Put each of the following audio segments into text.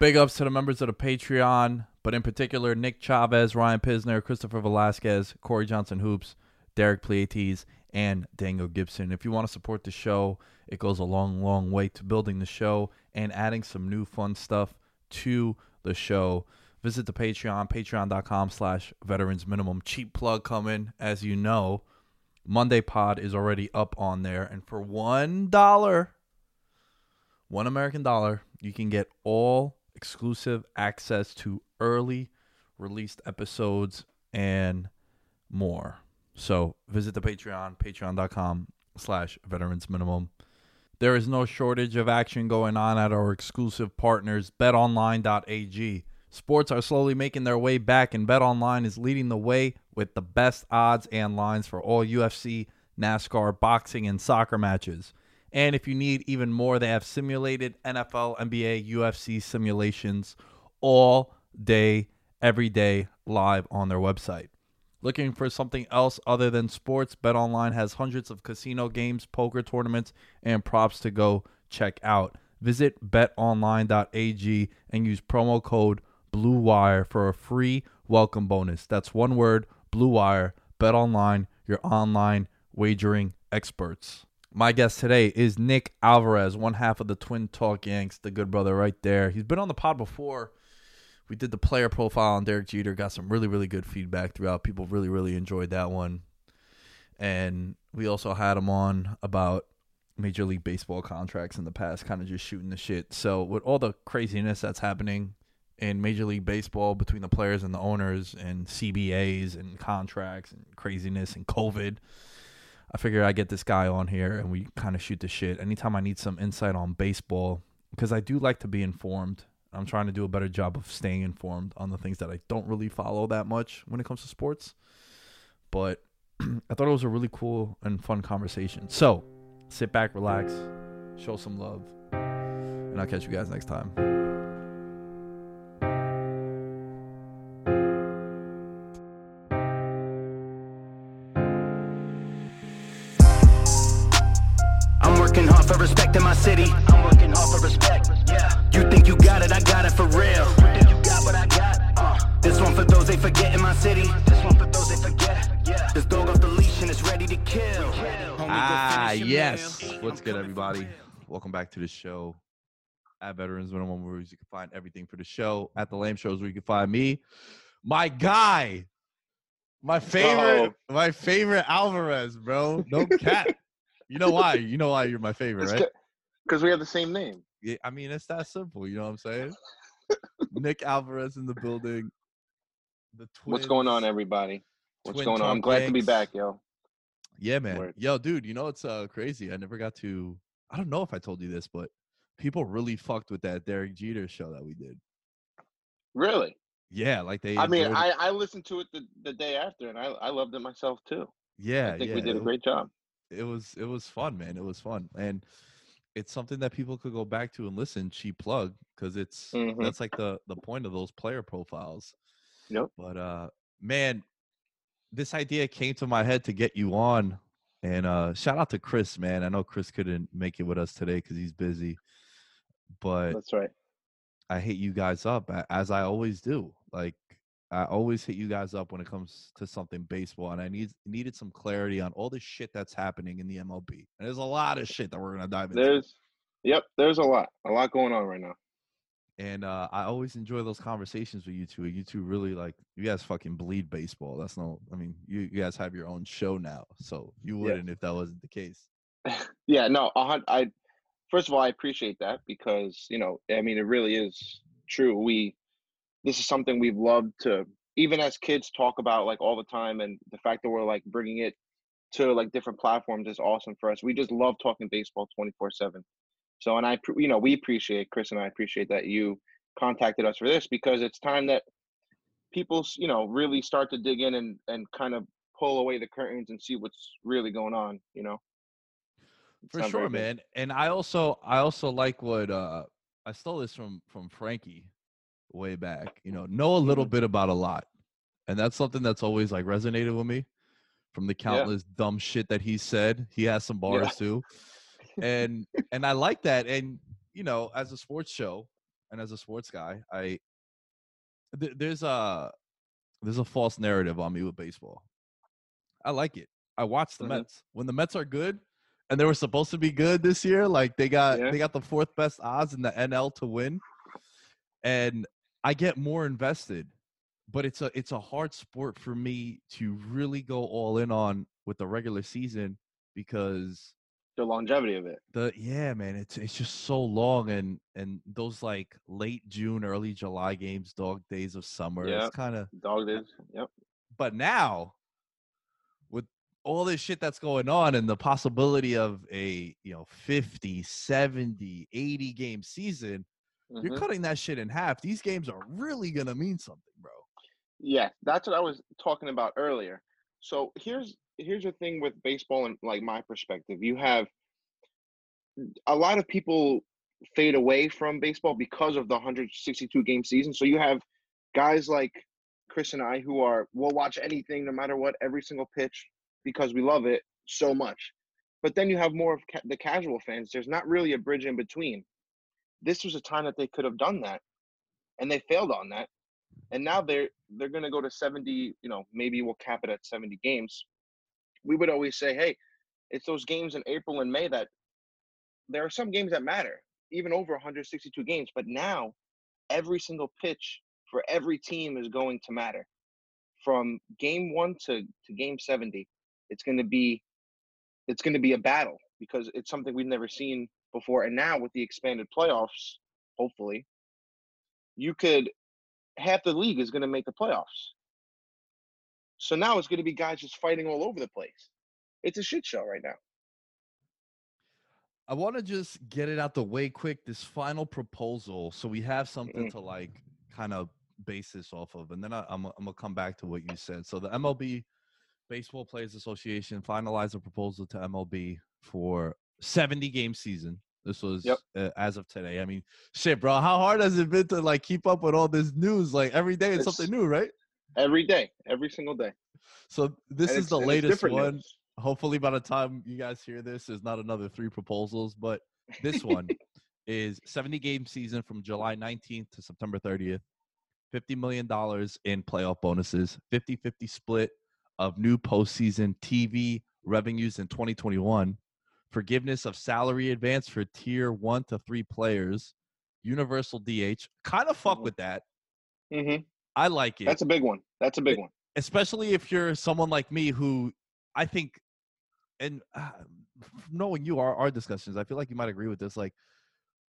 Big ups to the members of the Patreon but in particular Nick Chavez, Ryan Pisner, Christopher Velasquez, Corey Johnson Hoops, Derek Pleiades, and Daniel Gibson. If you want to support the show, it goes a long, long way to building the show and adding some new fun stuff to the show. Visit the Patreon, patreon.com slash veterans minimum. Cheap plug coming, as you know. Monday Pod is already up on there. And for one dollar, one American dollar, you can get all exclusive access to early released episodes and more. So visit the Patreon, patreon.com slash veterans minimum. There is no shortage of action going on at our exclusive partners, betonline.ag. Sports are slowly making their way back, and BetOnline is leading the way with the best odds and lines for all UFC, NASCAR, boxing, and soccer matches. And if you need even more, they have simulated NFL, NBA, UFC simulations all day, every day, live on their website. Looking for something else other than sports? BetOnline has hundreds of casino games, poker tournaments, and props to go check out. Visit betonline.ag and use promo code BLUEWIRE for a free welcome bonus. That's one word, BLUEWIRE. BetOnline, your online wagering experts. My guest today is Nick Alvarez, one half of the Twin Talk Yanks, the good brother right there. He's been on the pod before we did the player profile on Derek Jeter. Got some really really good feedback throughout. People really really enjoyed that one, and we also had him on about Major League Baseball contracts in the past, kind of just shooting the shit. So with all the craziness that's happening in Major League Baseball between the players and the owners and CBAs and contracts and craziness and COVID. I figured I'd get this guy on here and we kind of shoot the shit. Anytime I need some insight on baseball, because I do like to be informed I'm trying to do a better job of staying informed on the things that I don't really follow that much when it comes to sports. But I thought it was a really cool and fun conversation. So sit back, relax, show some love, and I'll catch you guys next time. City. I'm working hard for respect. Yeah. You think you got it, I got it for real. You think you got what I got? Uh. This one for those they forget in my city. This one for those they forget. Yeah. This dog off the leash and it's ready to kill. Homie, Ah, yes. meal. What's good, everybody? Welcome back to the show. at Veterans Minimum Movies. You can find everything for the show at the Lame Shows where you can find me, my guy, my favorite, my favorite Alvarez, bro. No cap. you know why? You know why you're my favorite, right? Because we have the same name. Yeah, I mean, it's that simple. You know what I'm saying? Nick Alvarez in the building. The twins, What's going on, everybody? What's going on? I'm glad to be back, yo. Yeah, man. Word. Yo, dude, you know it's uh crazy. I never got to. I don't know if I told you this, but people really fucked with that Derek Jeter show that we did. Really? Yeah, like they. I mean, it. I, I listened to it the, the day after, and I, I loved it myself too. yeah, I think yeah, we did a great job. it was it was fun, man. It was fun, and it's something that people could go back to and listen. Cheap plug because it's Mhm. that's like the the point of those player profiles. Yep. But uh, man, this idea came to my head to get you on, and uh, shout out to Chris, man. I know Chris couldn't make it with us today because he's busy, but That's right. I hit you guys up as I always do. Like I always hit you guys up when it comes to something baseball, and I need needed some clarity on all the shit that's happening in the MLB. And there's a lot of shit that we're gonna dive into. There's, yep, there's a lot, a lot going on right now. and uh, I always enjoy those conversations with you two. You two really like you guys fucking bleed baseball. That's no, I mean you, you guys have your own show now, so you wouldn't if that wasn't the case. Yeah, no, a I first of all I appreciate that because you know I mean it really is true. We this is something we've loved to even as kids talk about like all the time, and the fact that we're like bringing it to like different platforms is awesome for us. We just love talking baseball twenty four seven. So and I you know we appreciate Chris and I appreciate that you contacted us for this because it's time that people you know really start to dig in and and kind of pull away the curtains and see what's really going on. You know. It's For sure, man. And I also I also like what uh I stole this from from Frankie way back. You know, know a little Mm-hmm. bit about a lot. And that's something that's always like resonated with me from the countless dumb shit that he said. He has some bars too. And and I like that. And you know, as a sports show and as a sports guy, I th- there's a there's a false narrative on me with baseball. I like it. I watch the Mhm. Mets. When the Mets are good, and they were supposed to be good this year, like they got Yeah. they got the fourth best odds in the NL to win. And I get more invested. But it's a it's a hard sport for me to really go all in on with the regular season because the longevity of it. the yeah man it's it's just so long and and those like late june early july games dog days of summer Yeah. it's kind of Dog uh, days. Yep. but now with all this shit that's going on and the possibility of a you know 50 70 80 game season you're Mhm. cutting that shit in half these games are really gonna mean something bro Yeah, that's what I was talking about earlier. So here's here's the thing with baseball and like my perspective. You have a lot of people fade away from baseball because of the 162 game season. So you have guys like Chris and I who are we'll watch anything no matter what every single pitch because we love it so much. But then you have more of ca- the casual fans. There's not really a bridge in between. This was a time that they could have done that, and they failed on that. And now they're they're going to go to 70. You know, maybe we'll cap it at 70 games. We would always say, hey, it's those games in April and May that there are some games that matter, even over 162 games. But now, every single pitch for every team is going to matter. From game one to, to game 70, it's going to be it's going to be a battle because it's something we've never seen before. And now with the expanded playoffs, hopefully, you could half the league is going to make the playoffs. So now it's going to be guys just fighting all over the place. It's a shit show right now. I want to just get it out the way quick. This final proposal, so we have something Mm. to like kind of base this off of, and then I, I'm I'm gonna come back to what you said. So the MLB Baseball Players Association finalized a proposal to MLB for 70 game season. This was Yep. uh, as of today. I mean, shit, bro. How hard has it been to like keep up with all this news? Like every day it's, It's- something new, right? Every day, every single day. So this And is the latest one news. hopefully by the time you guys hear this there's not another three proposals but this one is 70 game season from july 19th to september 30th 50 million dollars in playoff bonuses 50-50 split of new postseason tv revenues in 2021 forgiveness of salary advance for tier one to three players universal DH. Kind of fuck Mhm. with that. hmm I like it. That's a big one. That's a big one. especially if you're someone like me who I think, and uh, knowing you, our, our discussions, I feel like you might agree with this. Like,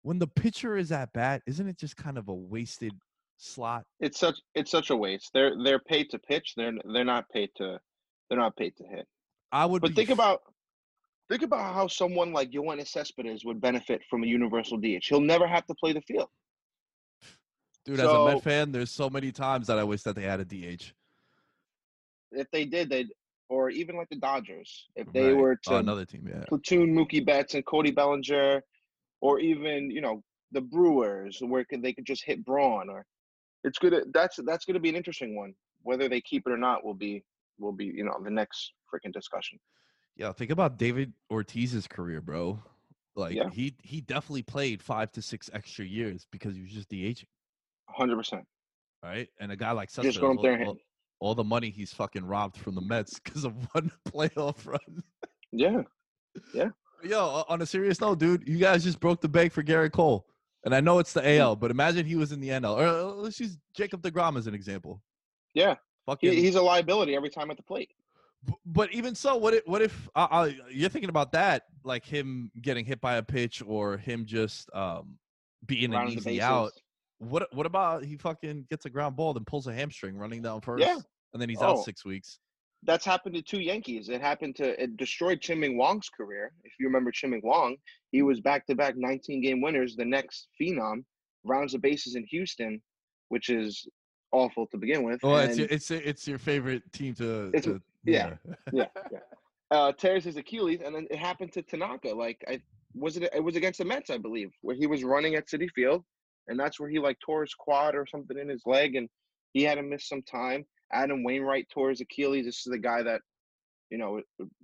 when the pitcher is at bat, isn't it just kind of a wasted slot? It's such it's such a waste. They're they're paid to pitch. They're they're not paid to they're not paid to hit. I would. But think f- about think about how someone like Yoenis Cespedes would benefit from a universal DH. He'll never have to play the field. dude as a so- Met fan. There's so many times that I wish that they had a DH. If they did, they'd or even like the Dodgers, if they Right. were Oh, to another team, yeah. platoon Mookie Betts and Cody Bellinger, or even you know the Brewers, where they could just hit Braun, or it's gonna that's that's gonna be an interesting one. Whether they keep it or not will be will be you know the next freaking discussion. Yeah, think about David Ortiz's career, bro. Like Yeah. he he definitely played five to six extra years because he was just DHing, hundred percent. right? And a guy like Just Cespedes, go up all- there all, all the money he's fucking robbed from the Mets because of one playoff run. Yeah, yeah. Yo, on a serious note, dude, you guys just broke the bank for Gerrit Cole. And I know it's the AL, but imagine he was in the NL. Or uh, let's use Jacob DeGrom as an example. yeah. Fucking, He, he's a liability every time at the plate. But even so, what if, what if uh, uh, you're thinking about that, like him getting hit by a pitch or him just um, being an easy out? What what about he fucking gets a ground ball then pulls a hamstring running down first, Yeah. and then he's out Oh. six weeks. That's happened to two Yankees. It happened to it destroyed Chien-Ming Wang's career. If you remember Chiming Wong, he was back to back 19 game winners. The next phenom rounds the bases in Houston, which is awful to begin with. Well, it's your, it's it's your favorite team to, to yeah. yeah, yeah. Uh, tears his Achilles, and then it happened to Tanaka. Like I was it. It was against the Mets, I believe, where he was running at Citi Field, and that's where he like tore his quad or something in his leg, and he had to miss some time. Adam Wainwright tore his Achilles. This is the guy that, you know,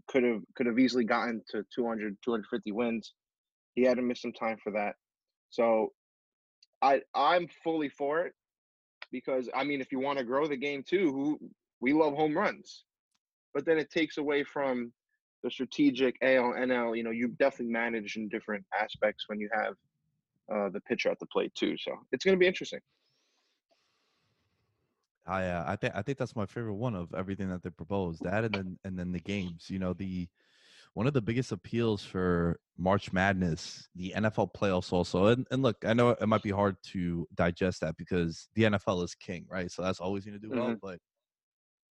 could have could have easily gotten to 200, 250 wins. He had to miss some time for that. So, I I'm fully for it because I mean, if you want to grow the game too, who we love home runs but then it takes away from the strategic AL NL. You know, you definitely manage in different aspects when you have uh, the pitcher at the plate too. So it's going to be interesting. I uh, I think I think that's my favorite one of everything that they proposed. That and then and then the games. You know, the one of the biggest appeals for March Madness, the NFL playoffs also. And and look, I know it might be hard to digest that because the NFL is king, right? So that's always going to do well, Mhm. but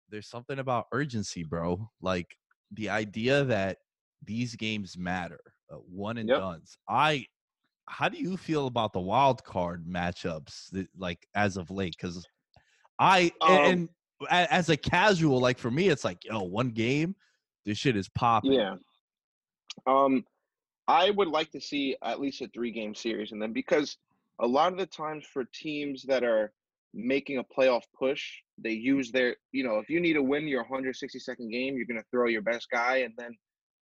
there's something about urgency, bro. Like the idea that these games matter, uh, one and Yep. I how do you feel about the wild card matchups that, like as of late cuz I Um, and a- as a casual, like for me, it's like, yo, one game, this shit is popping. Yeah. Um, I would like to see at least a three game series, and then because a lot of the times for teams that are making a playoff push, they use their, you know, if you need to win your 162nd game, you're going to throw your best guy, and then,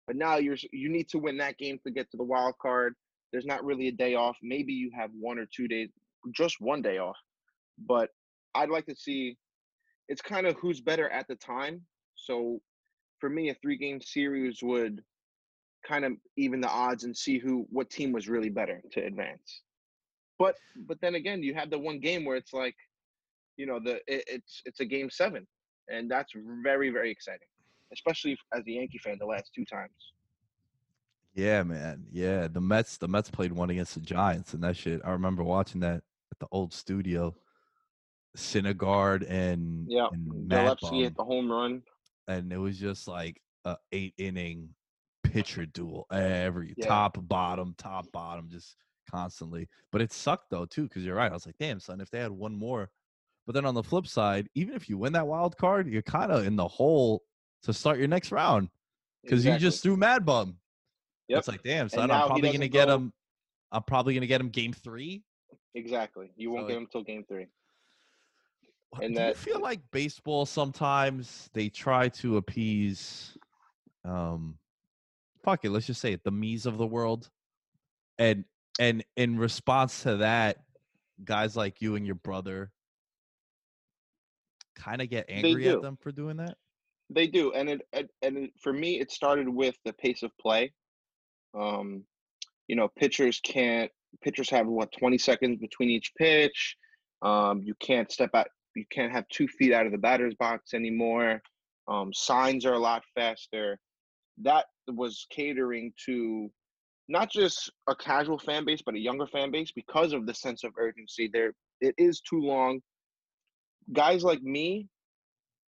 but now you're you need to win that game to get to the wild card. There's not really a day off. Maybe you have one or two days, just one day off, but I'd like to see. It's kind of who's better at the time. So, for me, a three game series would kind of even the odds and see who what team was really better to advance. But but then again, you have the one game where it's like, you know, the it, it's it's a game seven, and that's very very exciting, especially as a Yankee fan the last two times. Yeah, man. Yeah, the Mets. The Mets played one against the Giants, and that shit. I remember watching that at the old studio. Syndergaard and Yeah, and Mad hit the home run. and it was just like a eight inning pitcher duel every Yeah. top bottom top bottom just constantly. But it sucked though too because you're right. I was like, damn son, if they had one more. But then on the flip side, even if you win that wild card, you're kind of in the hole to start your next round because you just threw Mad Bum. Yep. It's like, damn, son, now I'm probably gonna get go- him. I'm probably gonna get him game three. exactly. You won't So get him till game three. And Do you that- feel like baseball sometimes they try to appease, um, fuck it, let's just say it, the me's of the world, and and in response to that, guys like you and your brother kind of get angry at them for doing that. They do, and it and- and it- for me, it started with the pace of play. Um, you know, pitchers can't pitchers have what 20 seconds between each pitch. Um, you can't step out. You can't have two feet out of the batter's box anymore. Um, signs are a lot faster. That was catering to not just a casual fan base, but a younger fan base because of the sense of urgency. There, it is too long. Guys like me,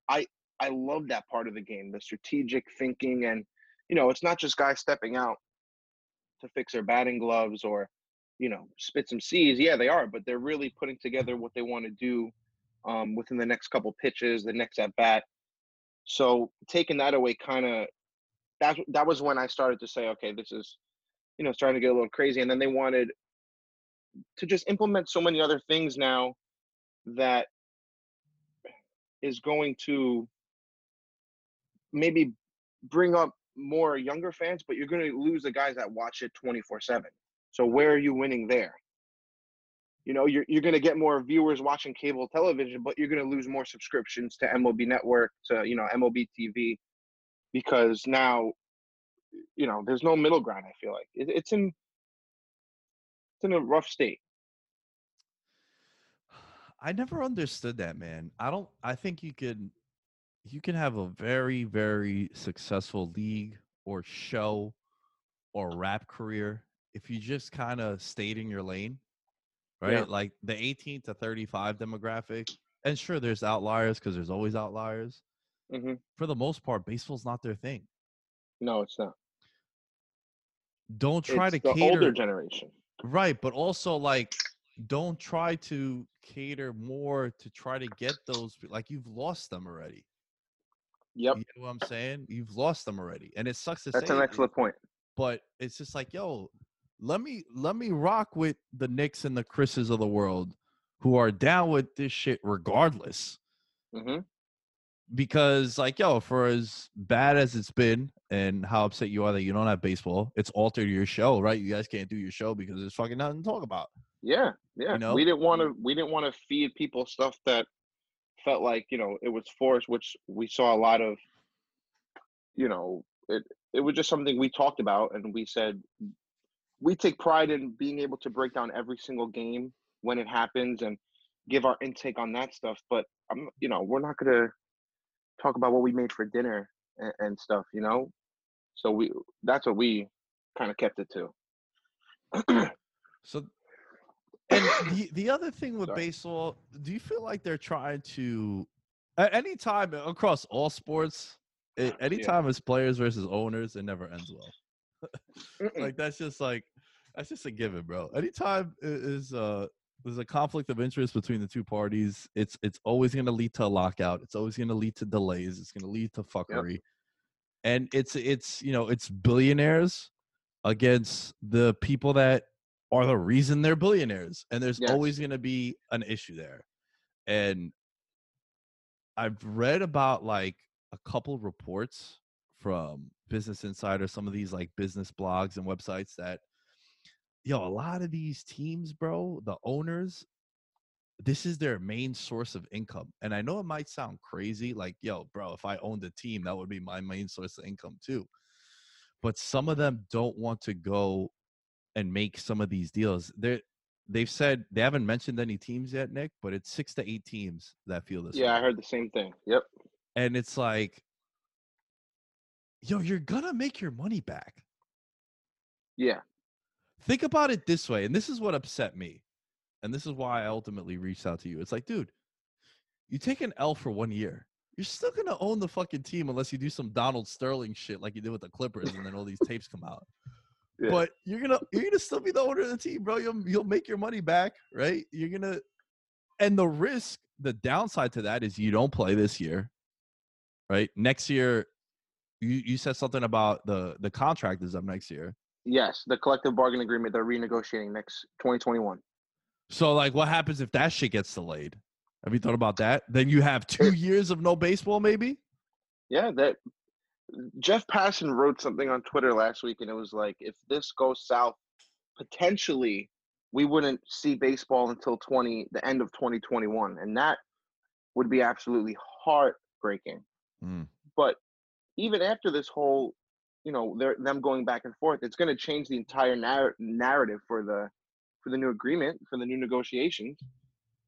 I I love that part of the game, the strategic thinking, and you know, it's not just guys stepping out to fix their batting gloves or you know spit some C's. Yeah, they are, but they're really putting together what they want to do um, within the next couple pitches, the next at bat. So taking that away, kind of that that was when I started to say, okay, this is you know starting to get a little crazy. And then they wanted to just implement so many other things now that is going to maybe bring up more younger fans, but you're going to lose the guys that watch it 24 7. So where are you winning there? You know, you're, you're going to get more viewers watching cable television, but you're going to lose more subscriptions to MLB Network, to, you know, MLB TV, because now, you know, there's no middle ground, I feel like. It, it's in it's in a rough state. I never understood that, man. I don't. I think you could, you can have a very, very successful league or show or rap career if you just kind of stayed in your lane, right? Yeah. Like the 18 to 35 demographic. And sure, there's outliers because there's always outliers. hmm For the most part, baseball's not their thing. No, it's not. Don't try it's to the cater older generation. Right, but also like don't try to cater more to try to get those like you've lost them already. Yep, You know what I'm saying? You've lost them already. And it sucks to that's say an it, excellent point. but it's just like, yo, let me let me rock with the Knicks and the Chris's of the world who are down with this shit regardless. hmm Because like, yo, for as bad as it's been and how upset you are that you don't have baseball, it's altered your show, right? You guys can't do your show because there's fucking nothing to talk about. Yeah, yeah. know? We didn't want mm. to. We didn't want to feed people stuff that felt like you know it was forced, which we saw a lot of. You know, it it was just something we talked about, and we said we take pride in being able to break down every single game when it happens and give our intake on that stuff. But I'm, you know, we're not gonna talk about what we made for dinner and, and stuff. You know, so we that's what we kind of kept it to. So, and the the other thing with Sorry. baseball, do you feel like they're trying to, at any time across all sports, a- anytime it's players versus owners, it never ends well. Like that's just like that's just a given, bro. Anytime is uh there's a conflict of interest between the two parties, it's it's always going to lead to a lockout. It's always going to lead to delays. It's going to lead to fuckery. And it's it's you know it's billionaires against the people that are the reason they're billionaires, and there's always going to be an issue there. And I've read about like a couple reports from Business Insider, some of these like business blogs and websites that, yo, a lot of these teams, bro, the owners, this is their main source of income. And I know it might sound crazy, like, yo, bro, if I owned a team, that would be my main source of income too. But some of them don't want to go and make some of these deals. They're they've said they haven't mentioned any teams yet, Nick, but it's six to eight teams that feel this. Yeah, way I heard the same thing. Yep. and it's like yo you're gonna make your money back Yeah. think about it this way and this is what upset me and this is why i ultimately reached out to you it's like dude you take an l for one year you're still gonna own the fucking team unless you do some donald sterling shit like you did with the clippers and then all these tapes come out Yeah. but you're gonna you're gonna still be the owner of the team bro. You'll, you'll make your money back right? You're gonna and the risk the downside to that is you don't play this year right? Next year you, you said something about the the contract is up next year. Yes, the collective bargaining agreement they're renegotiating next 2021. so like what happens if that shit gets delayed? Have you thought about that? Then you have two years of no baseball maybe? Yeah, that Jeff Passan wrote something on Twitter last week, and it was like, if this goes south, potentially we wouldn't see baseball until 20 the end of 2021, and that would be absolutely heartbreaking. Mm. But even after this whole, you know, they're them going back and forth, it's going to change the entire narr- narrative for the for the new agreement for the new negotiations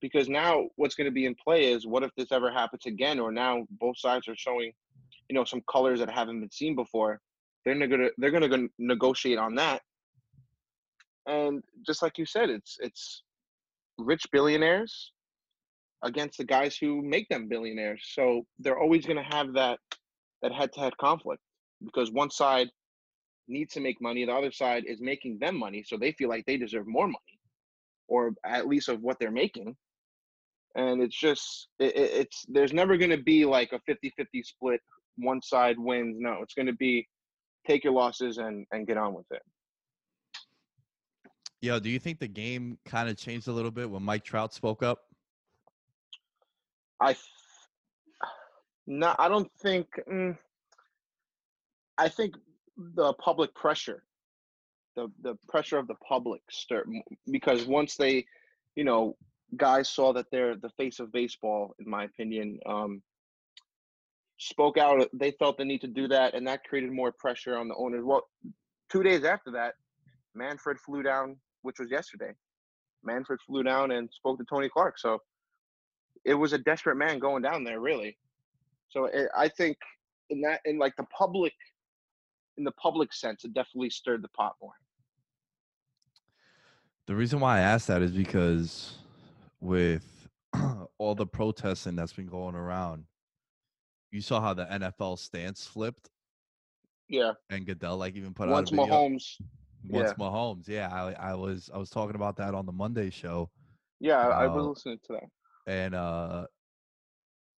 because now what's going to be in play is what if this ever happens again or now both sides are showing you know some colors that haven't been seen before they're to they're to negotiate on that. And just like you said it's it's rich billionaires against the guys who make them billionaires. So they're always going to have that that head-to-head conflict because one side needs to make money the other side is making them money so they feel like they deserve more money or at least of what they're making. And it's just it, it's there's never going to be like a 50-50 split one side wins no it's going to be take your losses and and get on with it Yo, do you think the game kind of changed a little bit when Mike Trout spoke up? i no i don't think mm, i think the public pressure the the pressure of the public start because once they you know guys saw that they're the face of baseball, in my opinion. Um, spoke out. They felt the need to do that, and that created more pressure on the owners. Well, two days after that, Manfred flew down, which was yesterday. Manfred flew down and spoke to Tony Clark. So it was a desperate man going down there, really. So it, I think in that, in like the public, in the public sense, it definitely stirred the pot more. The reason why I asked that is because with all the protesting that's been going around, you saw how the NFL stance flipped. Yeah. And Goodell like even put Once out video. Mahomes. Once yeah. Mahomes, yeah, I, I was I was talking about that on the Monday show, Yeah, I, I was Uh, listening to that. and uh,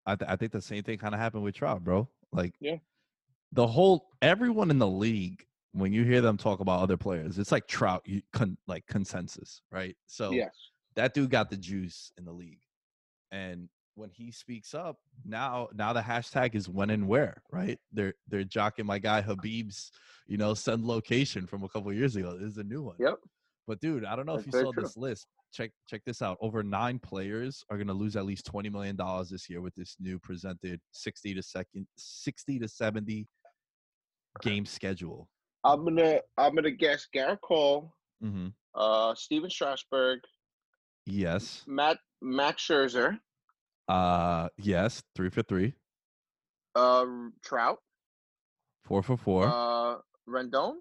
I th- I think the same thing kind of happened with Trout, bro. Like, Yeah. the whole everyone in the league when you hear them talk about other players, it's like Trout, you con- like consensus, right? So Yes. that dude got the juice in the league. And when he speaks up, now now the hashtag is when and where, right? They're they're jocking my guy Khabib's, you know, send location from a couple years ago. This is a new one. Yep. But dude, I don't know if you saw true. this list. Check check this out. Over nine players are gonna lose at least twenty million dollars this year with this new presented sixty to second sixty to seventy game schedule. I'm gonna I'm gonna guess Gerrit Cole, Mm-hmm. uh, Stephen Strasburg, Yes. Matt Max Scherzer, Uh yes. Three for three. uh, Trout, Four for four. uh, Rendon,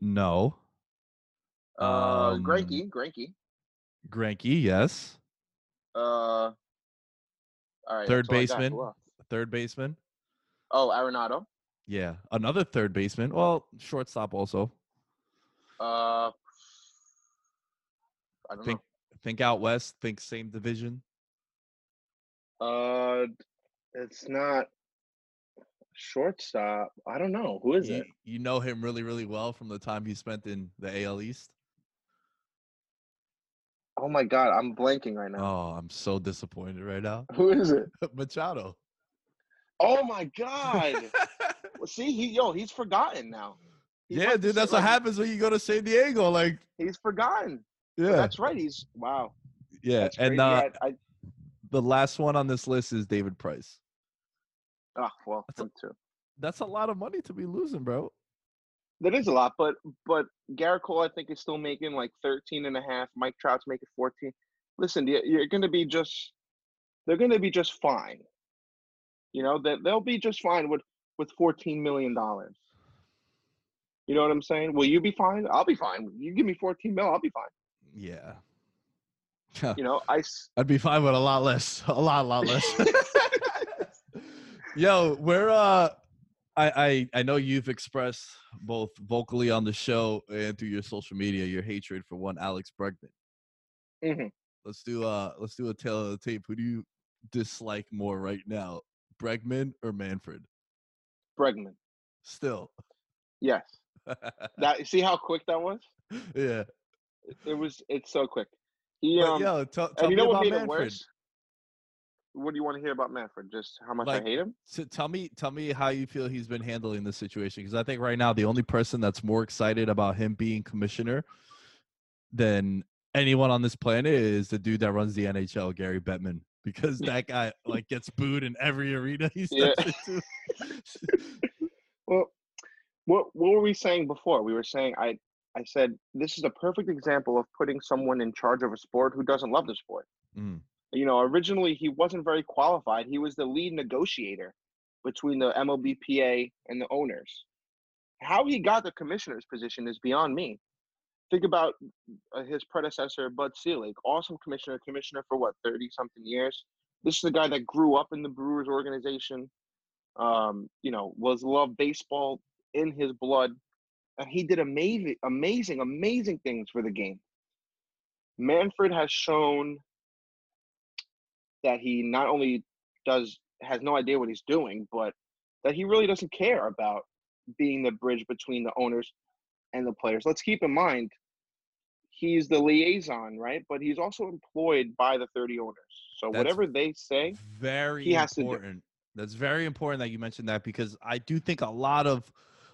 no. uh, Um, Granky, Greinke, Granky, yes. uh, all right, Third baseman. Third baseman. Oh, Arenado, Yeah. Another third baseman. Well, shortstop also. uh, I don't Think think out west, think same division. Uh, it's not shortstop. I don't know who is You, it. you know him really, really well from the time he spent in the AL East. Oh my God, I'm blanking right now. Oh, I'm so disappointed right now. Who is it? Machado. Oh my God. Well, see, he yo, he's forgotten now. Yeah, dude, that's what like, happens when you go to San Diego. Like, He's forgotten. yeah, That's right. He's wow. yeah. And uh, Yeah, I, the last one on this list is David Price. oh well, That's a- too. That's a lot of money to be losing, bro. That is a lot, but but Gerrit Cole, I think, is still making like 13 and a half. Mike Trout's making 14. Listen, you're going to be just, they're going to be just fine. You know, that they'll be just fine with with 14 million dollars. You know what I'm saying? Will you be fine? I'll be fine. You give me 14 mil, I'll be fine. Yeah. You know, I. I'd be fine with a lot less. A lot, a lot less. Yo, we're uh I, I I know you've expressed both vocally on the show and through your social media your hatred for one Alex Bregman. Mhm. Let's do uh let's do a tale of the tape. Who do you dislike more right now? Bregman or Manfred? Bregman. Still. Yes. That see how quick that was? yeah. It was. It's so quick. He um. yo, tell, tell and you me know what about made it Manfred. worse? What do you want to hear about Manfred? Just how much Like, I hate him? So tell me, tell me how you feel he's been handling the situation. Because I think right now the only person that's more excited about him being commissioner than anyone on this planet is the dude that runs the NHL, Gary Bettman. Because that guy like gets booed in every arena he Yeah. steps into. Well, what what were we saying before? We were saying I I said, this is a perfect example of putting someone in charge of a sport who doesn't love the sport. Mm. You know, originally he wasn't very qualified. He was the lead negotiator between the MLBPA and the owners. How he got the commissioner's position is beyond me. Think about uh, his predecessor, Bud Selig, awesome commissioner, commissioner for what, 30 something years. This is a guy that grew up in the Brewers organization, um, you know, was love baseball in his blood, and he did amazing, amazing, amazing things for the game. Manfred has shown that he not only does has no idea what he's doing, but that he really doesn't care about being the bridge between the owners and the players. Let's keep in mind he's the liaison, right? But he's also employed by the 30 owners. So That's whatever they say, Very he has to do- important. That's very important that you mentioned that because I do think a lot of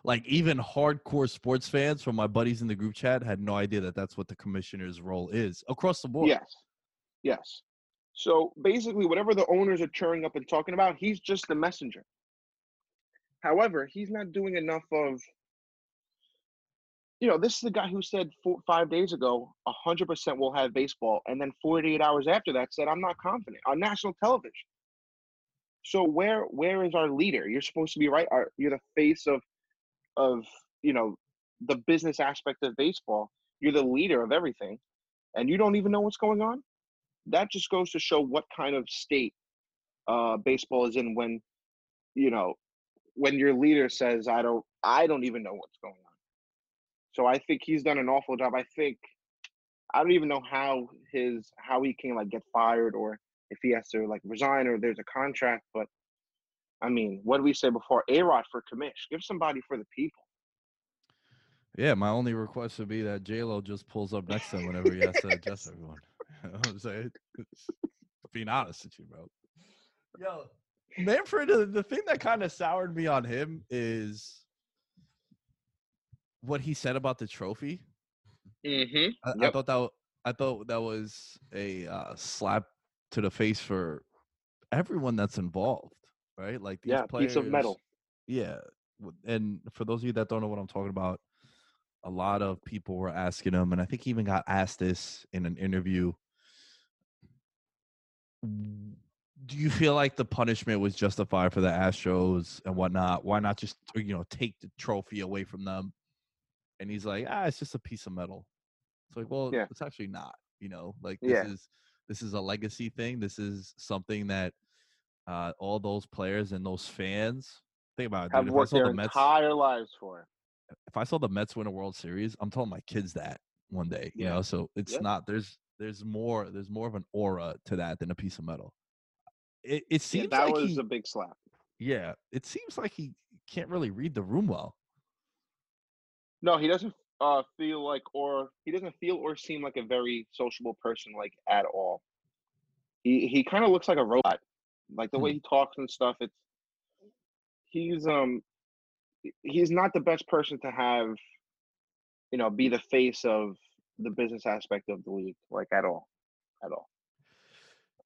like even hardcore sports fans from my buddies in the group chat had no idea that that's what the commissioner's role is across the board. yes. Yes. So basically whatever the owners are churning up and talking about, he's just the messenger. However, he's not doing enough of you know, this is the guy who said four, five days ago, 100% we'll have baseball. And then 48 hours after that said, I'm not confident on national television. So where where is our leader? You're supposed to be right. Our, you're the face of of you know the business aspect of baseball. You're the leader of everything, and you don't even know what's going on. That just goes to show what kind of state uh, baseball is in when you know when your leader says, "I don't, I don't even know what's going on." So I think he's done an awful job. I think I don't even know how his how he can like get fired or if he has to like resign or there's a contract. But I mean, what did we say before? A Rod for commish. Give somebody for the people. Yeah, my only request would be that J Lo just pulls up next to him whenever he has to address everyone. You know what I'm saying? Being honest with you, bro. Yo, Manfred, uh, the thing that kind of soured me on him is what he said about the trophy. Mm-hmm. I, I thought that w- I thought that was a uh, slap to the face for everyone that's involved, right? Like these Yeah, players, piece of metal. Yeah, and for those of you that don't know what I'm talking about, a lot of people were asking him, and I think he even got asked this in an interview. Do you feel like the punishment was justified for the Astros and whatnot? Why not just you know take the trophy away from them? And he's like, ah, it's just a piece of metal. It's like, well, Yeah. it's actually not. You know, like this Yeah. is this is a legacy thing. This is something that uh, all those players and those fans think about. It, Have dude. I worked their the Mets, entire lives for. if I saw the Mets win a World Series, I'm telling my kids that one day. You Yeah. know, so it's Yeah. not there's there's more there's more of an aura to that than a piece of metal. It it Yeah, seems that like was he, a big slap. yeah, it seems like he can't really read the room well. No, he doesn't uh, feel like, or he doesn't feel or seem like a very sociable person, like at all. He he kind of looks like a robot, like the way he talks and stuff. It's he's um he's not the best person to have, you know, be the face of the business aspect of the league, like at all, at all.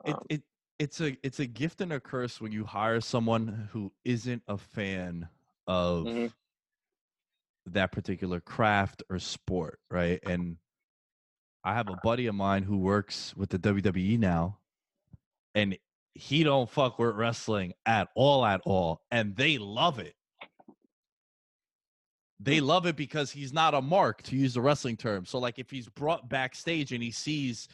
It Um, it it's a it's a gift and a curse when you hire someone who isn't a fan of Mhm. that particular craft or sport, right? And I have a buddy of mine who works with the WWE now, and he don't fuck with wrestling at all, at all, and they love it. They love it because he's not a mark, to use the wrestling term. So, like, if he's brought backstage and he sees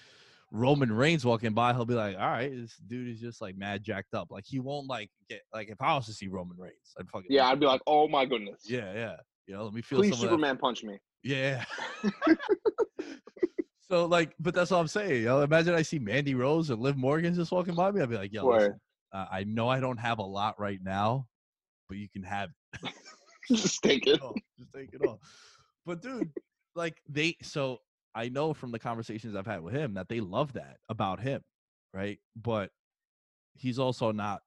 Roman Reigns walking by, he'll be like, "All right, this dude is just like mad jacked up." Like, he won't like get like if I was to see Roman Reigns, I'd fucking yeah, I'd be like, oh my goodness, yeah, yeah. You know, let me feel please some of that Superman punch me. yeah. so like, but that's all I'm saying. Yo, imagine I see Mandy Rose or Liv Morgan just walking by me. I'd be like, yo, listen, uh, I know I don't have a lot right now, but you can have Just take it. it. Just take it all. But dude, like they so I know from the conversations I've had with him that they love that about him, right? But he's also not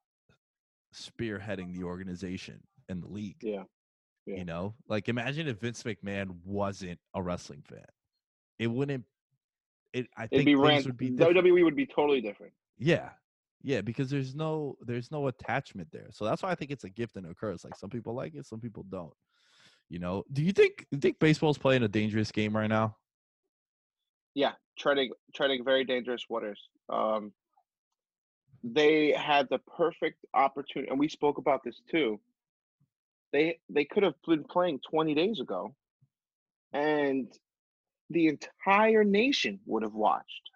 spearheading the organization and the league. Yeah. Yeah. You know, like imagine if Vince McMahon wasn't a wrestling fan, it wouldn't. It I think It'd be things ran. would be different. WWE would be totally different. Yeah, yeah, because there's no there's no attachment there. So that's why I think it's a gift and a curse. Like some people like it, some people don't. You know, do you think you think baseball's playing a dangerous game right now? Yeah, treading treading very dangerous waters. Um, they had the perfect opportunity, and we spoke about this too. They they could have been playing 20 days ago, and the entire nation would have watched.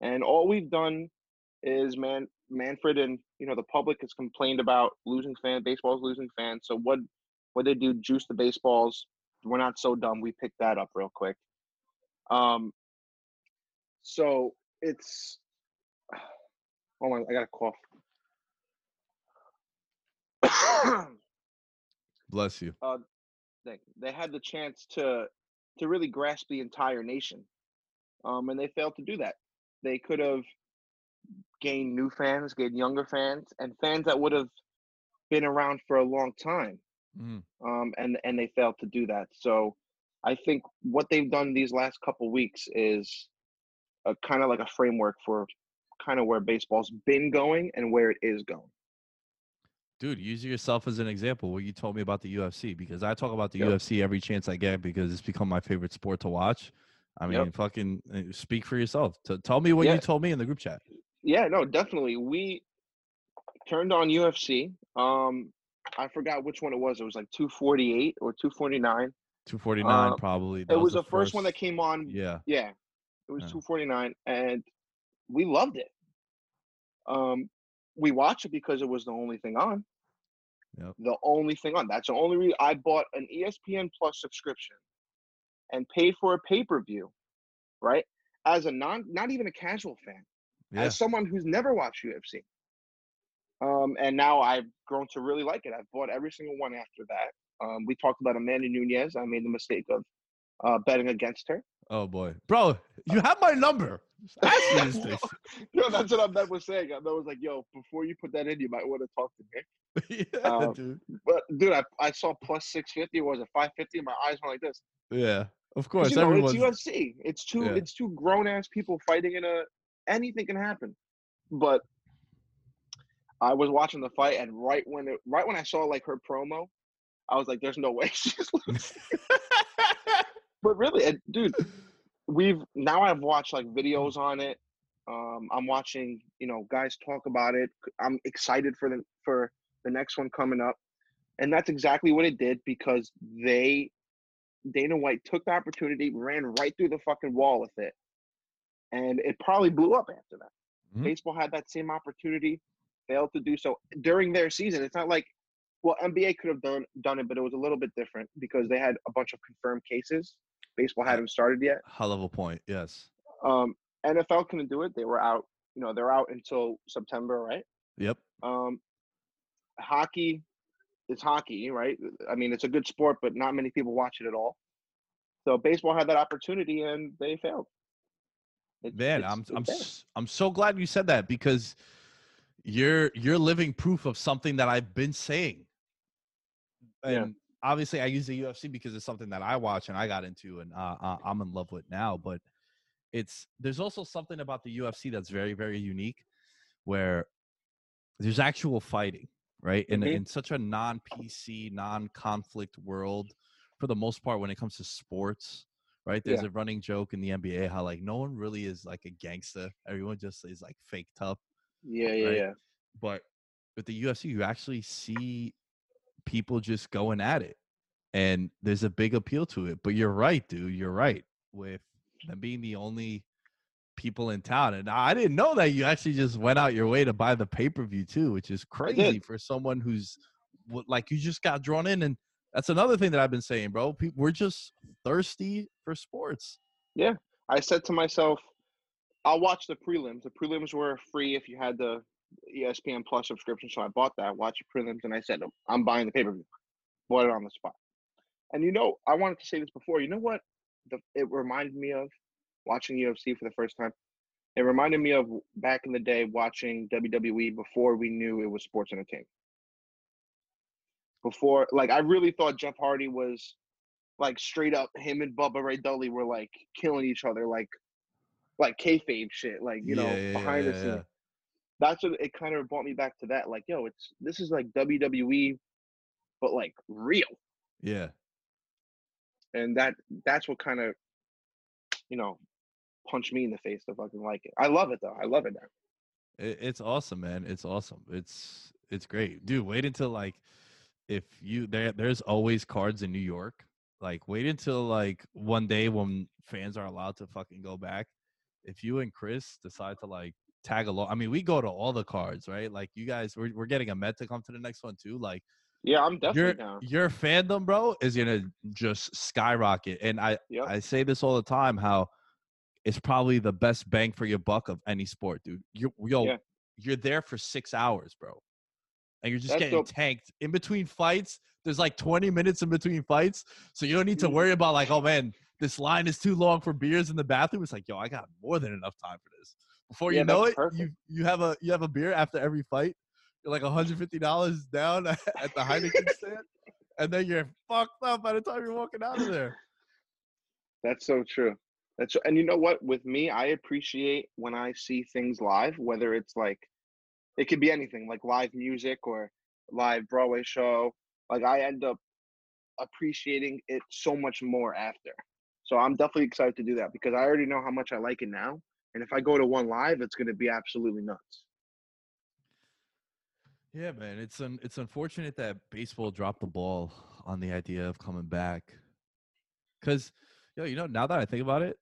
And all we've done is man Manfred and you know the public has complained about losing fan baseball's losing fans. So what what they do juice the baseballs. We're not so dumb. We picked that up real quick. Um. So it's. Hold on, I got a cough. Bless you. uh, they, they had the chance to to really grasp the entire nation, um, and they failed to do that. They could have gained new fans, gained younger fans, and fans that would have been around for a long time, Mhm. um, and and they failed to do that. So, I think what they've done these last couple weeks is a kind of like a framework for kind of where baseball's been going and where it is going. Dude, use yourself as an example. What you told me about the UFC because I talk about the Yep. UFC every chance I get because it's become my favorite sport to watch. I mean, Yep. fucking uh, speak for yourself. T- tell me what Yeah. you told me in the group chat. Yeah, no, definitely. We turned on UFC. Um, I forgot which one it was. It was like 248 or 249. 249 Uh, probably. it was the first, one that came on. Yeah. Yeah, it was Yeah. 249, and we loved it. Um, we watched it because it was the only thing on. Yep. The only thing on. That's the only reason I bought an ESPN Plus subscription and paid for a pay per view, right? As a non, not even a casual fan, Yeah. as someone who's never watched UFC. Um, and now I've grown to really like it. I've bought every single one after that. Um, we talked about Amanda Nunes. I made the mistake of uh, betting against her. Oh boy. Bro, you have my number. Ask me this thing. yo, that's what I'm, that was saying. I was like, yo, before you put that in, you might want to talk to Nick. yeah, Um, dude. But dude, I, I saw plus 650 was it 550? My eyes went like this. Yeah. of course. You know, it's UFC. It's two Yeah. it's two grown ass people fighting in a anything can happen. But I was watching the fight and right when it right when I saw like her promo, I was like, there's no way she's losing. But really, dude, we've now I've watched like videos on it. Um, I'm watching, you know, guys talk about it. I'm excited for the for the next one coming up, and that's exactly what it did because they Dana White took the opportunity, ran right through the fucking wall with it, and it probably blew up after that. Mhm. Baseball had that same opportunity, failed to do so during their season. It's not like, well, NBA could have done done it, but it was a little bit different because they had a bunch of confirmed cases. Baseball hadn't started yet. high level point. Yes. Um, NFL couldn't do it. They were out. You know, they're out until September, right? Yep. Um, hockey is hockey, right? I mean, it's a good sport, but not many people watch it at all. So baseball had that opportunity and they failed. It's- Man, it's- I'm it's I'm s- I'm so glad you said that because you're you're living proof of something that I've been saying. Yeah. And obviously, I use the UFC because it's something that I watch and I got into, and uh, uh, I'm in love with now. But it's there's also something about the UFC that's very very unique, where there's actual fighting, right? In Mhm. in such a non PC, non conflict world, for the most part, when it comes to sports, right? There's Yeah. a running joke in the NBA how like no one really is like a gangster. Everyone just is like fake tough. Yeah, yeah, right? yeah. But with the UFC, you actually see people just going at it. And there's a big appeal to it. But you're right, dude. You're right. With them being the only people in town. And I didn't know that you actually just went out your way to buy the pay per view too, which is crazy for someone who's like you just got drawn in. And that's another thing that I've been saying, bro. People, we're just thirsty for sports. Yeah. I said to myself, I'll watch the prelims. The prelims were free if you had the ESPN Plus subscription, so I bought that. Watched the prelims, and I said, I'm buying the pay per view. Bought it on the spot. And you know, I wanted to say this before. You know what? The, it reminded me of watching UFC for the first time. It reminded me of back in the day watching WWE before we knew it was sports entertainment. Before, like, I really thought Jeff Hardy was like straight up him and Bubba Ray Dudley were like killing each other, like like kayfabe shit, like you know Yeah, yeah, behind yeah, the yeah. scenes. That's what it kind of brought me back to that. Like, yo, it's this is like WWE, but like real. Yeah. and that that's what kind of you know punched me in the face to fucking like it. I love it though. I love it now. It, it's awesome, man. It's awesome. It's it's great, dude. Wait until like if you there there's always cards in New York. Like wait until like one day when fans are allowed to fucking go back. If you and Chris decide to like tag along, I mean, we go to all the cards, right? Like you guys, we're we're getting a Met to come to the next one too. Like Yeah, I'm definitely your down. your fandom, bro, is gonna just skyrocket. And I Yep. I say this all the time how it's probably the best bang for your buck of any sport, dude. You yo, Yeah. you're there for six hours, bro, and you're just That's getting dope. tanked in between fights. There's like 20 minutes in between fights, so you don't need to Mhm. worry about like, oh man, this line is too long for beers in the bathroom. It's like, yo, I got more than enough time for this. Before Yeah, you know it, perfect. you you have a you have a beer after every fight. You're like 150 dollars down at the Heineken stand, and then you're fucked up by the time you're walking out of there. That's so true. That's and you know what? With me, I appreciate when I see things live, whether it's like it could be anything, like live music or live Broadway show. Like I end up appreciating it so much more after. So I'm definitely excited to do that because I already know how much I like it now. And if I go to one live, it's gonna be absolutely nuts. Yeah, man, it's un- it's unfortunate that baseball dropped the ball on the idea of coming back. Cause, yo, you know, now that I think about it,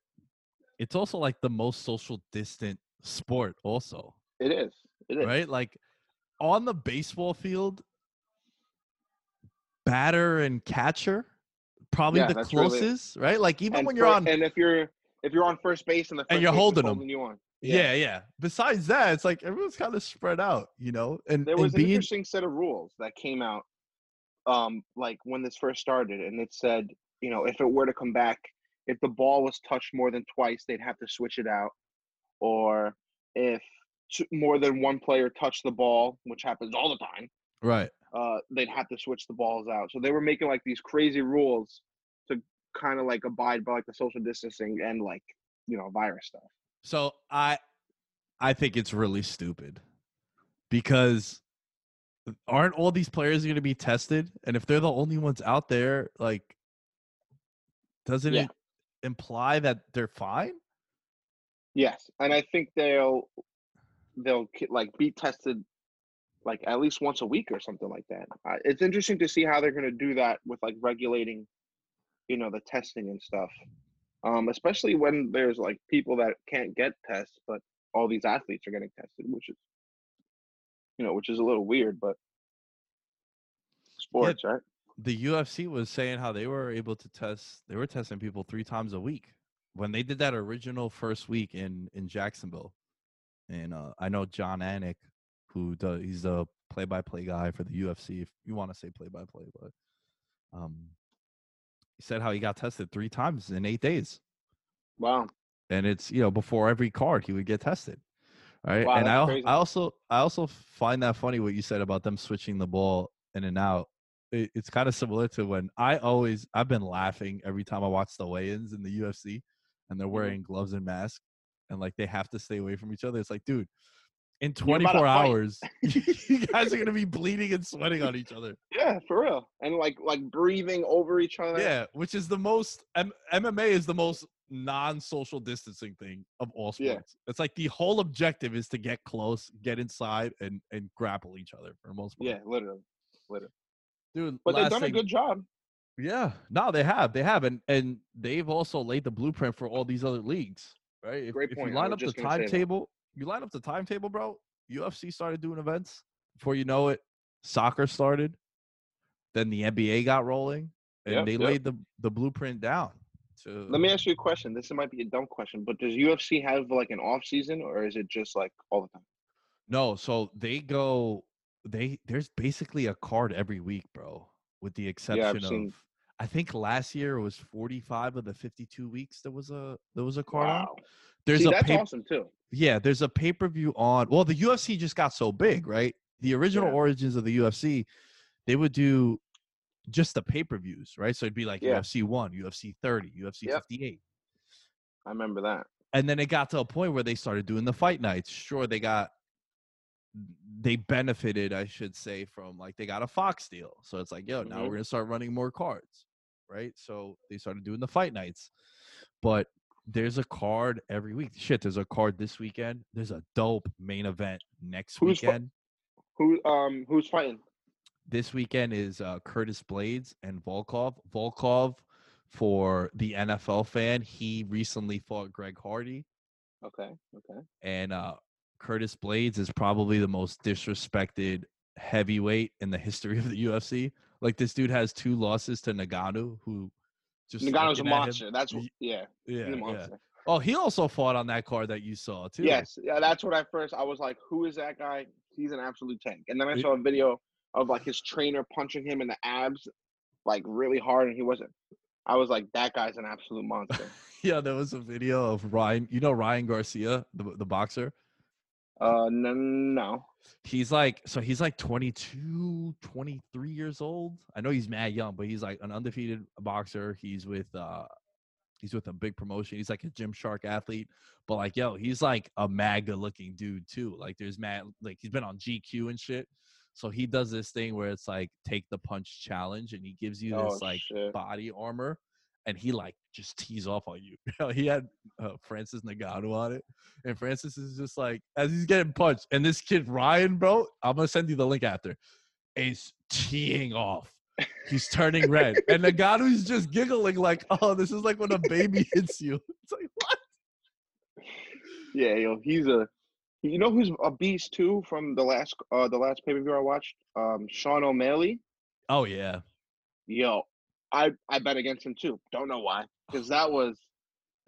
it's also like the most social distant sport, also, It is. It is. right? Like on the baseball field, batter and catcher, probably Yeah, the that's really closest, right? Like even when you're fir- on, and if you're if you're on first base and the And you're holding them, you on. yeah, yeah. Besides that, it's like everyone's kind of spread out, you know. And there and was an being interesting set of rules that came out um like when this first started and it said you know if it were to come back if the ball was touched more than twice they'd have to switch it out or if t- more than one player touched the ball which happens all the time right. uh they'd have to switch the balls out so they were making like these crazy rules to kind of like abide by like the social distancing and like you know virus stuff So I I think it's really stupid because aren't all these players going to be tested and if they're the only ones out there like doesn't Yeah. it imply that they're fine? Yes, and I think they'll they'll like be tested like at least once a week or something like that. Uh, it's interesting to see how they're going to do that with like regulating, you know, the testing and stuff. Um, especially when there's like people that can't get tests, but all these athletes are getting tested, which is, you know, which is a little weird, but sports, right? The UFC was saying how they were able to test they were testing people 3 times a week when they did that original first week in in Jacksonville. And uh I know Jon Anik who does he's the play-by-play guy for the UFC if you want to say play-by-play but um he said how he got tested 3 times in 8 days. Wow. and it's you know before every card he would get tested right Wow, and I, crazy. I also i also find that funny what you said about them switching the ball in and out it, it's kind of similar to when i always i've been laughing every time i watch the weigh-ins in the ufc and they're Mhm. wearing gloves and masks and like they have to stay away from each other it's like dude in You're about to 24 hours you guys are gonna be bleeding and sweating on each other Yeah, for real. And like like breathing over each other. yeah which is the most M- mma is the most non-social distancing thing of all sports Yeah. sports it's like the whole objective is to get close get inside and and grapple each other for the most part Yeah, literally. Literally. dude But they've last done a good job. yeah no they have they have and and they've also laid the blueprint for all these other leagues right if, Great if you line up the just gonna say that. timetable you line up the timetable bro ufc started doing events before you know it soccer started then the nba got rolling and Yep, they yep. laid the the blueprint down to Let me ask you a question. This might be a dumb question, but does UFC have like an off season or is it just like all the time? No, so they go they there's basically a card every week, bro. With the exception of seen- I think last year it was 45 of the 52 weeks there was a there was a card on. Wow. There's See, a that's pay, awesome too. Yeah, there's a pay-per-view on. Well, the UFC just got so big, right? The original Yeah. origins of the UFC, they would do just the pay-per-views, right? So it'd be like Yeah. UFC 1, UFC 30, UFC Yep. 58. I remember that. and then it got to a point where they started doing the fight nights. Sure, they got they benefited, I should say, from like they got a Fox deal. So it's like, yo, now Mhm. we're gonna start running more cards, right? So they started doing the fight nights. But there's a card every week. Shit, there's a card this weekend. There's a dope main event next Who's fi- weekend. Who um who's fighting? this weekend is uh, Curtis Blaydes and Volkov. Volkov, for the NFL fan, he recently fought Greg Hardy, Okay, okay. and uh, Curtis Blaydes is probably the most disrespected heavyweight in the history of the UFC. Like this dude has two losses to Ngannou, who just Ngannou's a monster. That's what, yeah, yeah, yeah. Oh, he also fought on that card that you saw too. Yes, yeah, that's what I first I was like, who is that guy? He's an absolute tank. And then I saw a video of like his trainer punching him in the abs, like really hard, and he wasn't. I was like, that guy's an absolute monster. yeah. There was a video of Ryan. You know Ryan Garcia, the the boxer. Uh, no, no. he's like so he's like 22 23 years old. I know he's mad young but he's like an undefeated boxer. He's with uh he's with a big promotion. He's like a gymshark athlete. But like yo he's like a good looking dude too. Like there's mad like he's been on gq and shit. So he does this thing where it's like take the punch challenge and he gives you this Oh, like shit. body armor and he like just tees off on you he had uh, francis Ngannou on it and Francis is just like, as he's getting punched, and this kid Ryan, bro, I'm gonna send you the link after, is teeing off. He's turning red, and Ngannou's just giggling like, "Oh, this is like when a baby hits you." It's like what? Yeah, yo, he's a. You know who's a beast too from the last uh the last pay per view I watched? Um, Sean O'Malley. Oh yeah, Yo, I I bet against him too. Don't know why, because that was.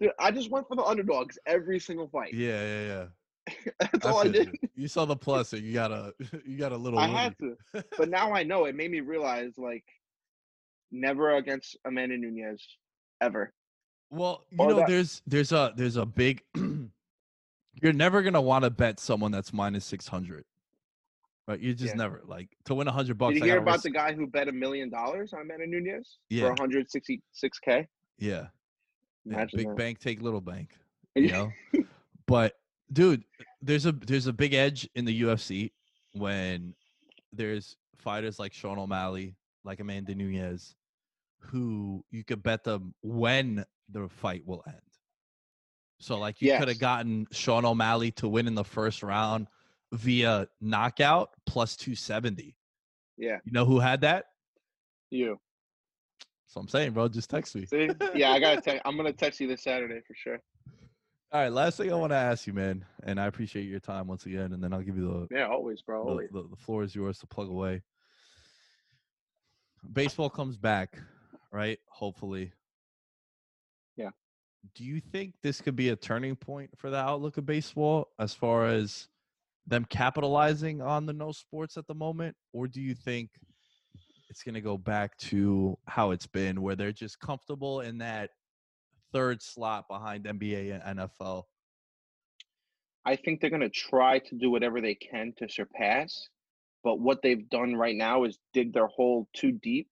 Dude, I just went for the underdogs every single fight. yeah, yeah, yeah. That's all I did. You. You saw the plus, and you got a you got a little. I had to, but now I know. It made me realize like, never against Amanda Nunes, ever. Well, you Or know, that- there's there's a there's a big. you're never gonna want to bet someone that's minus six hundred, right? You just Yeah. never like to win a hundred bucks. Did you hear about risk- the guy who bet a million dollars on Amanda Nunes Yeah. for 166k? Yeah. Yeah, big that. bank take little bank you know but dude there's a there's a big edge in the ufc when there's fighters like sean o'malley like amanda nunes who you could bet them when the fight will end so like you could have gotten sean o'malley to win in the first round via knockout plus 270 Yeah, you know who had that you. so i'm saying bro just text me See? Yeah, I gotta text. I'm gonna text you this Saturday for sure. All right, last thing I want to ask you, man, and I appreciate your time once again, and then I'll give you the Yeah, always, bro. the, Always. the, the floor is yours to plug away. Baseball comes back, right? Hopefully. Yeah. Do you think this could be a turning point for the outlook of baseball as far as them capitalizing on the no sports at the moment? Or do you think it's going to go back to how it's been, where they're just comfortable in that third slot behind NBA and NFL? I think they're gonna try to do whatever they can to surpass, but what they've done right now is dig their hole too deep.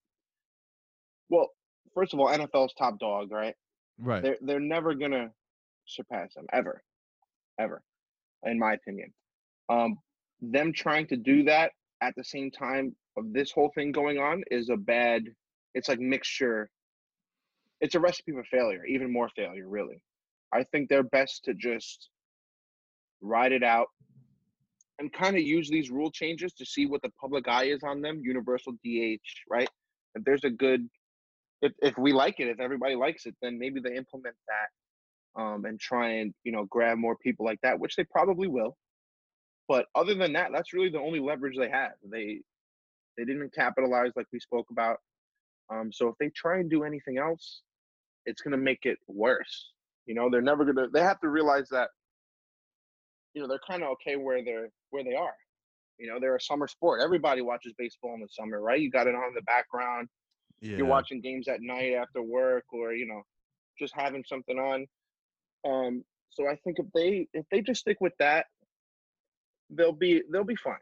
Well, first of all, NFL's top dog, right? Right. They're they're never gonna surpass them ever, ever, in my opinion. Um, them trying to do that at the same time of this whole thing going on is a bad. It's like mixture. It's a recipe for failure, even more failure, really. I think they're best to just ride it out and kind of use these rule changes to see what the public eye is on them. Universal DH, right? If there's a good if if we like it, if everybody likes it, then maybe they implement that um, and try and you know grab more people like that, which they probably will. But other than that, that's really the only leverage they have. They they didn't capitalize like we spoke about. Um, so if they try and do anything else, it's gonna make it worse. You know, they're never gonna. They have to realize that. You know, they're kind of okay where they're where they are. You know, they're a summer sport. Everybody watches baseball in the summer, right? You got it on in the background Yeah. you're watching games at night after work or you know just having something on um so i think if they if they just stick with that they'll be they'll be fine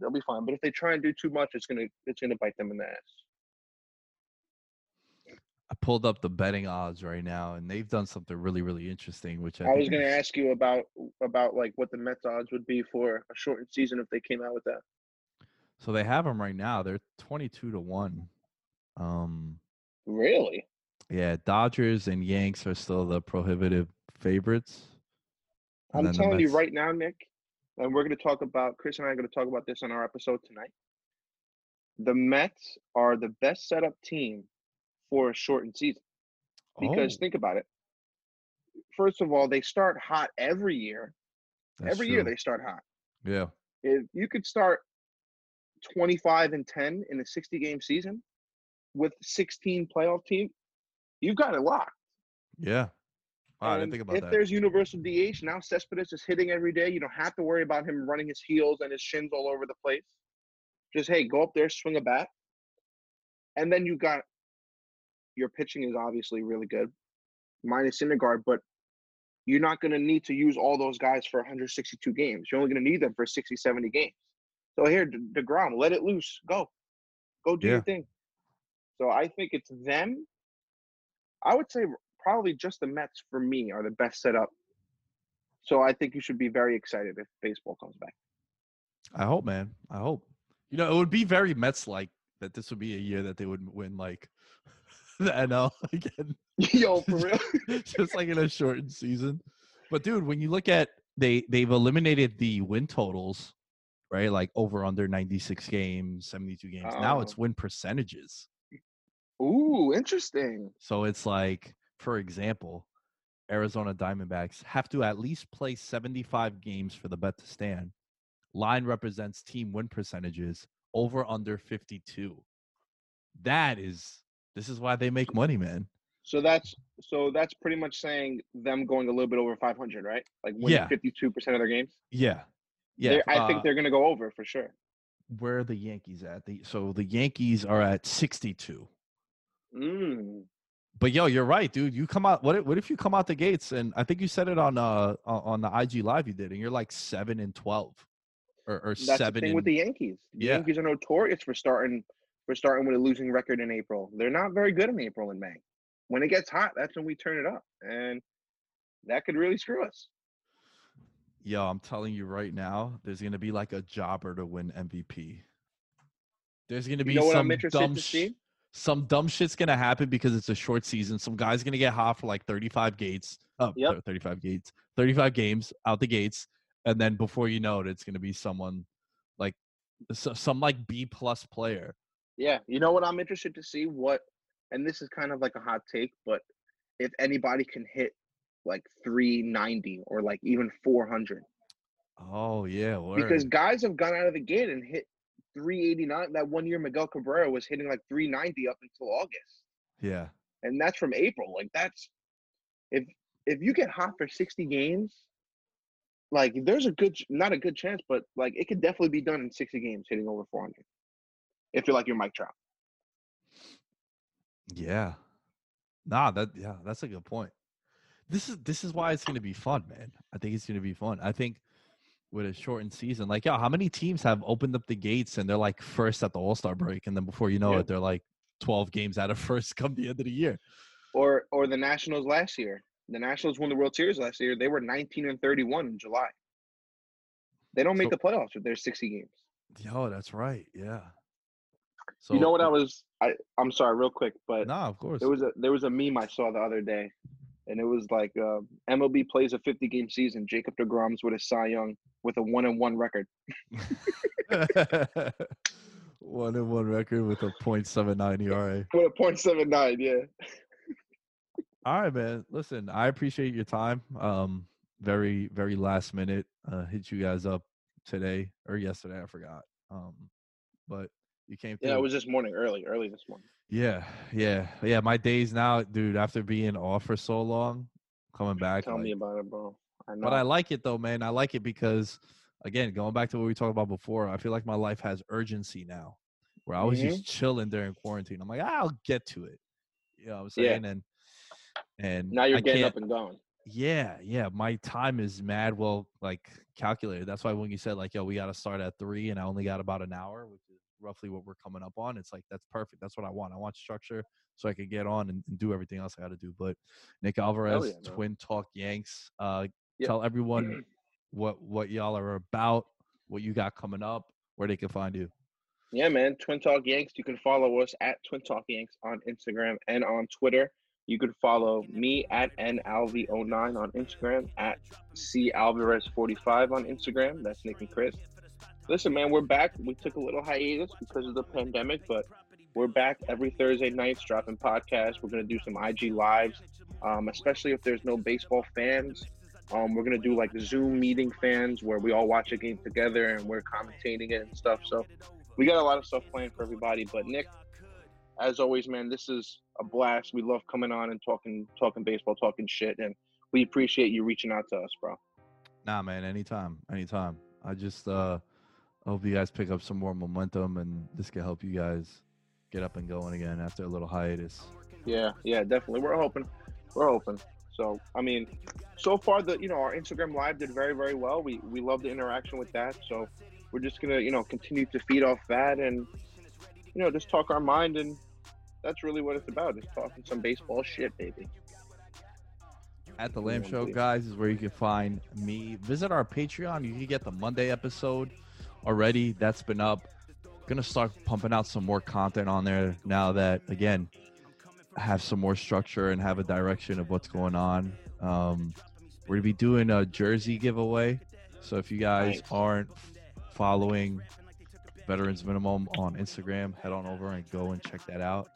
they'll be fine but if they try and do too much it's gonna it's gonna bite them in the ass I pulled up the betting odds right now, and they've done something really, really interesting. Which I, i was gonna is- ask you about about like what the mets odds would be for a shortened season if they came out with that So they have them right now. They're twenty-two to one. Um, really Yeah, Dodgers and Yanks are still the prohibitive favorites. And I'm telling you right now, Nick, and we're going to talk about Chris and I are going to talk about this on our episode tonight. The Mets are the best setup team for a shortened season because Oh, think about it. First of all, they start hot every year. that's every year they start hot. Yeah. If you could start 25 and 10 in a 60 game season with 16 playoff team, you've got it locked. Yeah. Wow, I didn't think about if that. there's universal DH, now Cespedes is hitting every day. You don't have to worry about him running his heels and his shins all over the place. Just hey, go up there, swing a bat, and then you got your pitching is obviously really good, minus Syndergaard, but you're not going to need to use all those guys for 162 games. You're only going to need them for 60, 70 games. So here, De- DeGrom, let it loose, go, go do Yeah. your thing. So I think it's them. I would say probably just the Mets for me are the best set up. So I think you should be very excited if baseball comes back. I hope, man. I hope. You know, it would be very Mets like that this would be a year that they would win like the NL again. Yo, for real. just like in a shortened season. But dude, when you look at they they've eliminated the win totals, right? Like over under 96 games, 72 games. Now it's Oh. win percentages. Ooh, interesting. So it's like, for example, Arizona Diamondbacks have to at least play 75 games for the bet to stand. Line represents team win percentages over under 52. That is this is why they make money, man. So that's so that's pretty much saying them going a little bit over 500, right? Like winning Yeah. 52% of their games. Yeah. Yeah. They're- I uh, think they're going to go over for sure. where are the Yankees at? The, so the Yankees are at 62. Mm. But yo, you're right, dude. You come out. What if, what if you come out the gates and I think you said it on uh on the IG live you did, and you're like seven and twelve, or, or That's the seven thing and with the Yankees. The Yeah. Yankees are notorious for starting for starting with a losing record in April. They're not very good in April and May. When it gets hot, that's when we turn it up, and that could really screw us. yo. I'm telling you right now, there's gonna be like a jobber to win MVP. There's gonna be You know what some I'm interested dumb sh-? Some dumb shit's gonna happen because it's a short season. Some guy's gonna get hot for like 35 gates. Oh, Yep. 35 gates, 35 games out the gates, and then before you know it, it's gonna be someone like some like B plus player. Yeah, you know what I'm interested to see what, and this is kind of like a hot take, but if anybody can hit like 390 or like even 400, Oh yeah, because guys have gone out of the gate and hit 389. That one year Miguel Cabrera was hitting like 390 up until August, yeah, and that's from April. Like that's if if you get hot for 60 games, like there's a good, not a good chance, but like it could definitely be done in 60 games hitting over 400. If you're like your Mike Trout. yeah. Nah, that yeah, that's a good point. This is this is why it's gonna be fun, man. I think it's gonna be fun. I think with a shortened season, like yeah, how many teams have opened up the gates and they're like first at the All Star break, and then before you know Yeah. it, they're like 12 games out of first come the end of the year. or or the Nationals last year. The Nationals won the World Series last year. They were 19 and 31 in July. They don't make So- the playoffs with their 60 games. Yo, that's right. Yeah. So you know what I was I I'm sorry real quick, but Nah, of course. there was a there was a meme I saw the other day and it was like uh, MLB plays a 50 game season. Jacob DeGrom's with a Cy Young with a 1 and 1 record. one and one record with a .79 ERA. With a .79, yeah. All right, man. Listen, I appreciate your time. Um, very, very last minute. Uh, hit you guys up today or yesterday. I forgot. Um, but you came through. Yeah, it was this morning, early, early this morning. yeah, yeah, yeah. My days now, dude. After being off for so long, coming back. Tell like- me about it, bro. I know. but I like it though, man. I like it because, again, going back to what we talked about before, I feel like my life has urgency now. Where I was Mm-hmm. just chilling during quarantine. I'm like, I'll get to it. You know what I'm Yeah. saying? And and now you're I getting up and going. yeah, yeah. My time is mad well like calculated. That's why when you said like, yo, we got to start at three, and I only got about an hour, which roughly what we're coming up on. It's like that's perfect. That's what I want. I want structure so I can get on and, and do everything else I got to do. But Nick Alvarez, yeah. Twin Talk Yanks. Uh, Yep. tell everyone what what y'all are about, what you got coming up, where they can find you. Yeah, man. Twin Talk Yanks. You can follow us at Twin Talk Yanks on Instagram and on Twitter. You can follow me at nalv09 on Instagram, at calvarez45 on Instagram. That's Nick and Chris. Listen, man, we're back. We took a little hiatus because of the pandemic, but we're back every Thursday nights dropping podcasts. We're to do some IG lives, um, especially if there's no baseball fans. Um, we're to do like Zoom meeting fans where we all watch a game together and we're commentating it and stuff. So we got a lot of stuff planned for everybody. But Nick, as always, man, this is a blast. We love coming on and talking talking baseball, talking shit, and we appreciate you reaching out to us, bro. Nah, man, anytime, anytime. I just uh hope you guys pick up some more momentum and this can help you guys get up and going again after a little hiatus. Yeah, yeah, definitely. We're hoping. We're hoping. So, I mean, so far the you know our Instagram live did very very well. We we love the interaction with that. So, we're just gonna you know continue to feed off that and you know just talk our mind and that's really what it's about. Just talking some baseball shit, baby. At the Lamb Show, guys, is where you can find me. Visit our Patreon. You can get the Monday episode already. That's been up. Gonna start pumping out some more content on there now that again have some more structure and have a direction of what's going on. Um, we're gonna be doing a jersey giveaway. So if you guys Nice. aren't following Veterans Minimum on Instagram, head on over and go and check that out.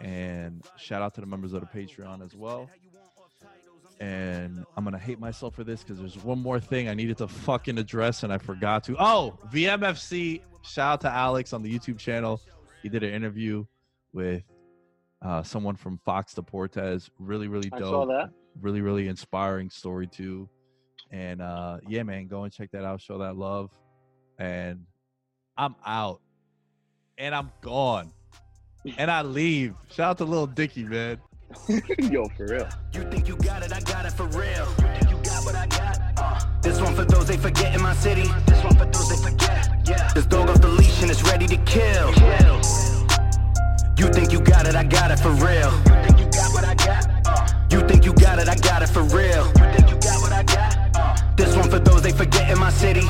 And shout out to the members of the Patreon as well. And I'm gonna hate myself for this because there's one more thing I needed to fucking address and I forgot to. Oh, VMFC. Shout out to Alex on the YouTube channel. He did an interview with uh, someone from Fox Deportes. Really, really I dope. saw that. Really, really inspiring story too. And uh, yeah, man, go and check that out. Show that love. And I'm out. And I'm gone. And I leave. Shout out to Lil Dicky, man. Yo, for real. You think you got it, I got it for real. You think you got what I got? Uh, this one for those they forget in my city. This one for those they forget. Yeah. This dog off the leash and it's ready to kill. You think you got it, I got it for real. You think you got what I got? Uh, you think you got it, I got it for real. You think you got what I got? Uh, this one for those they forget in my city.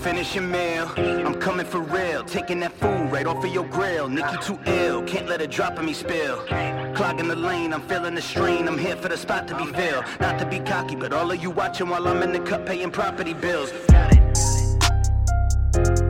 Finish your meal. I'm coming for real. Taking that food right off of your grill. Nick, you too ill. Can't let it drop on me spill. Clogging the lane, I'm feeling the strain. I'm here for the spot to be filled. Not to be cocky, but all of you watching while I'm in the cut paying property bills. Got it.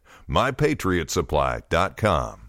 mypatriotsupply.com.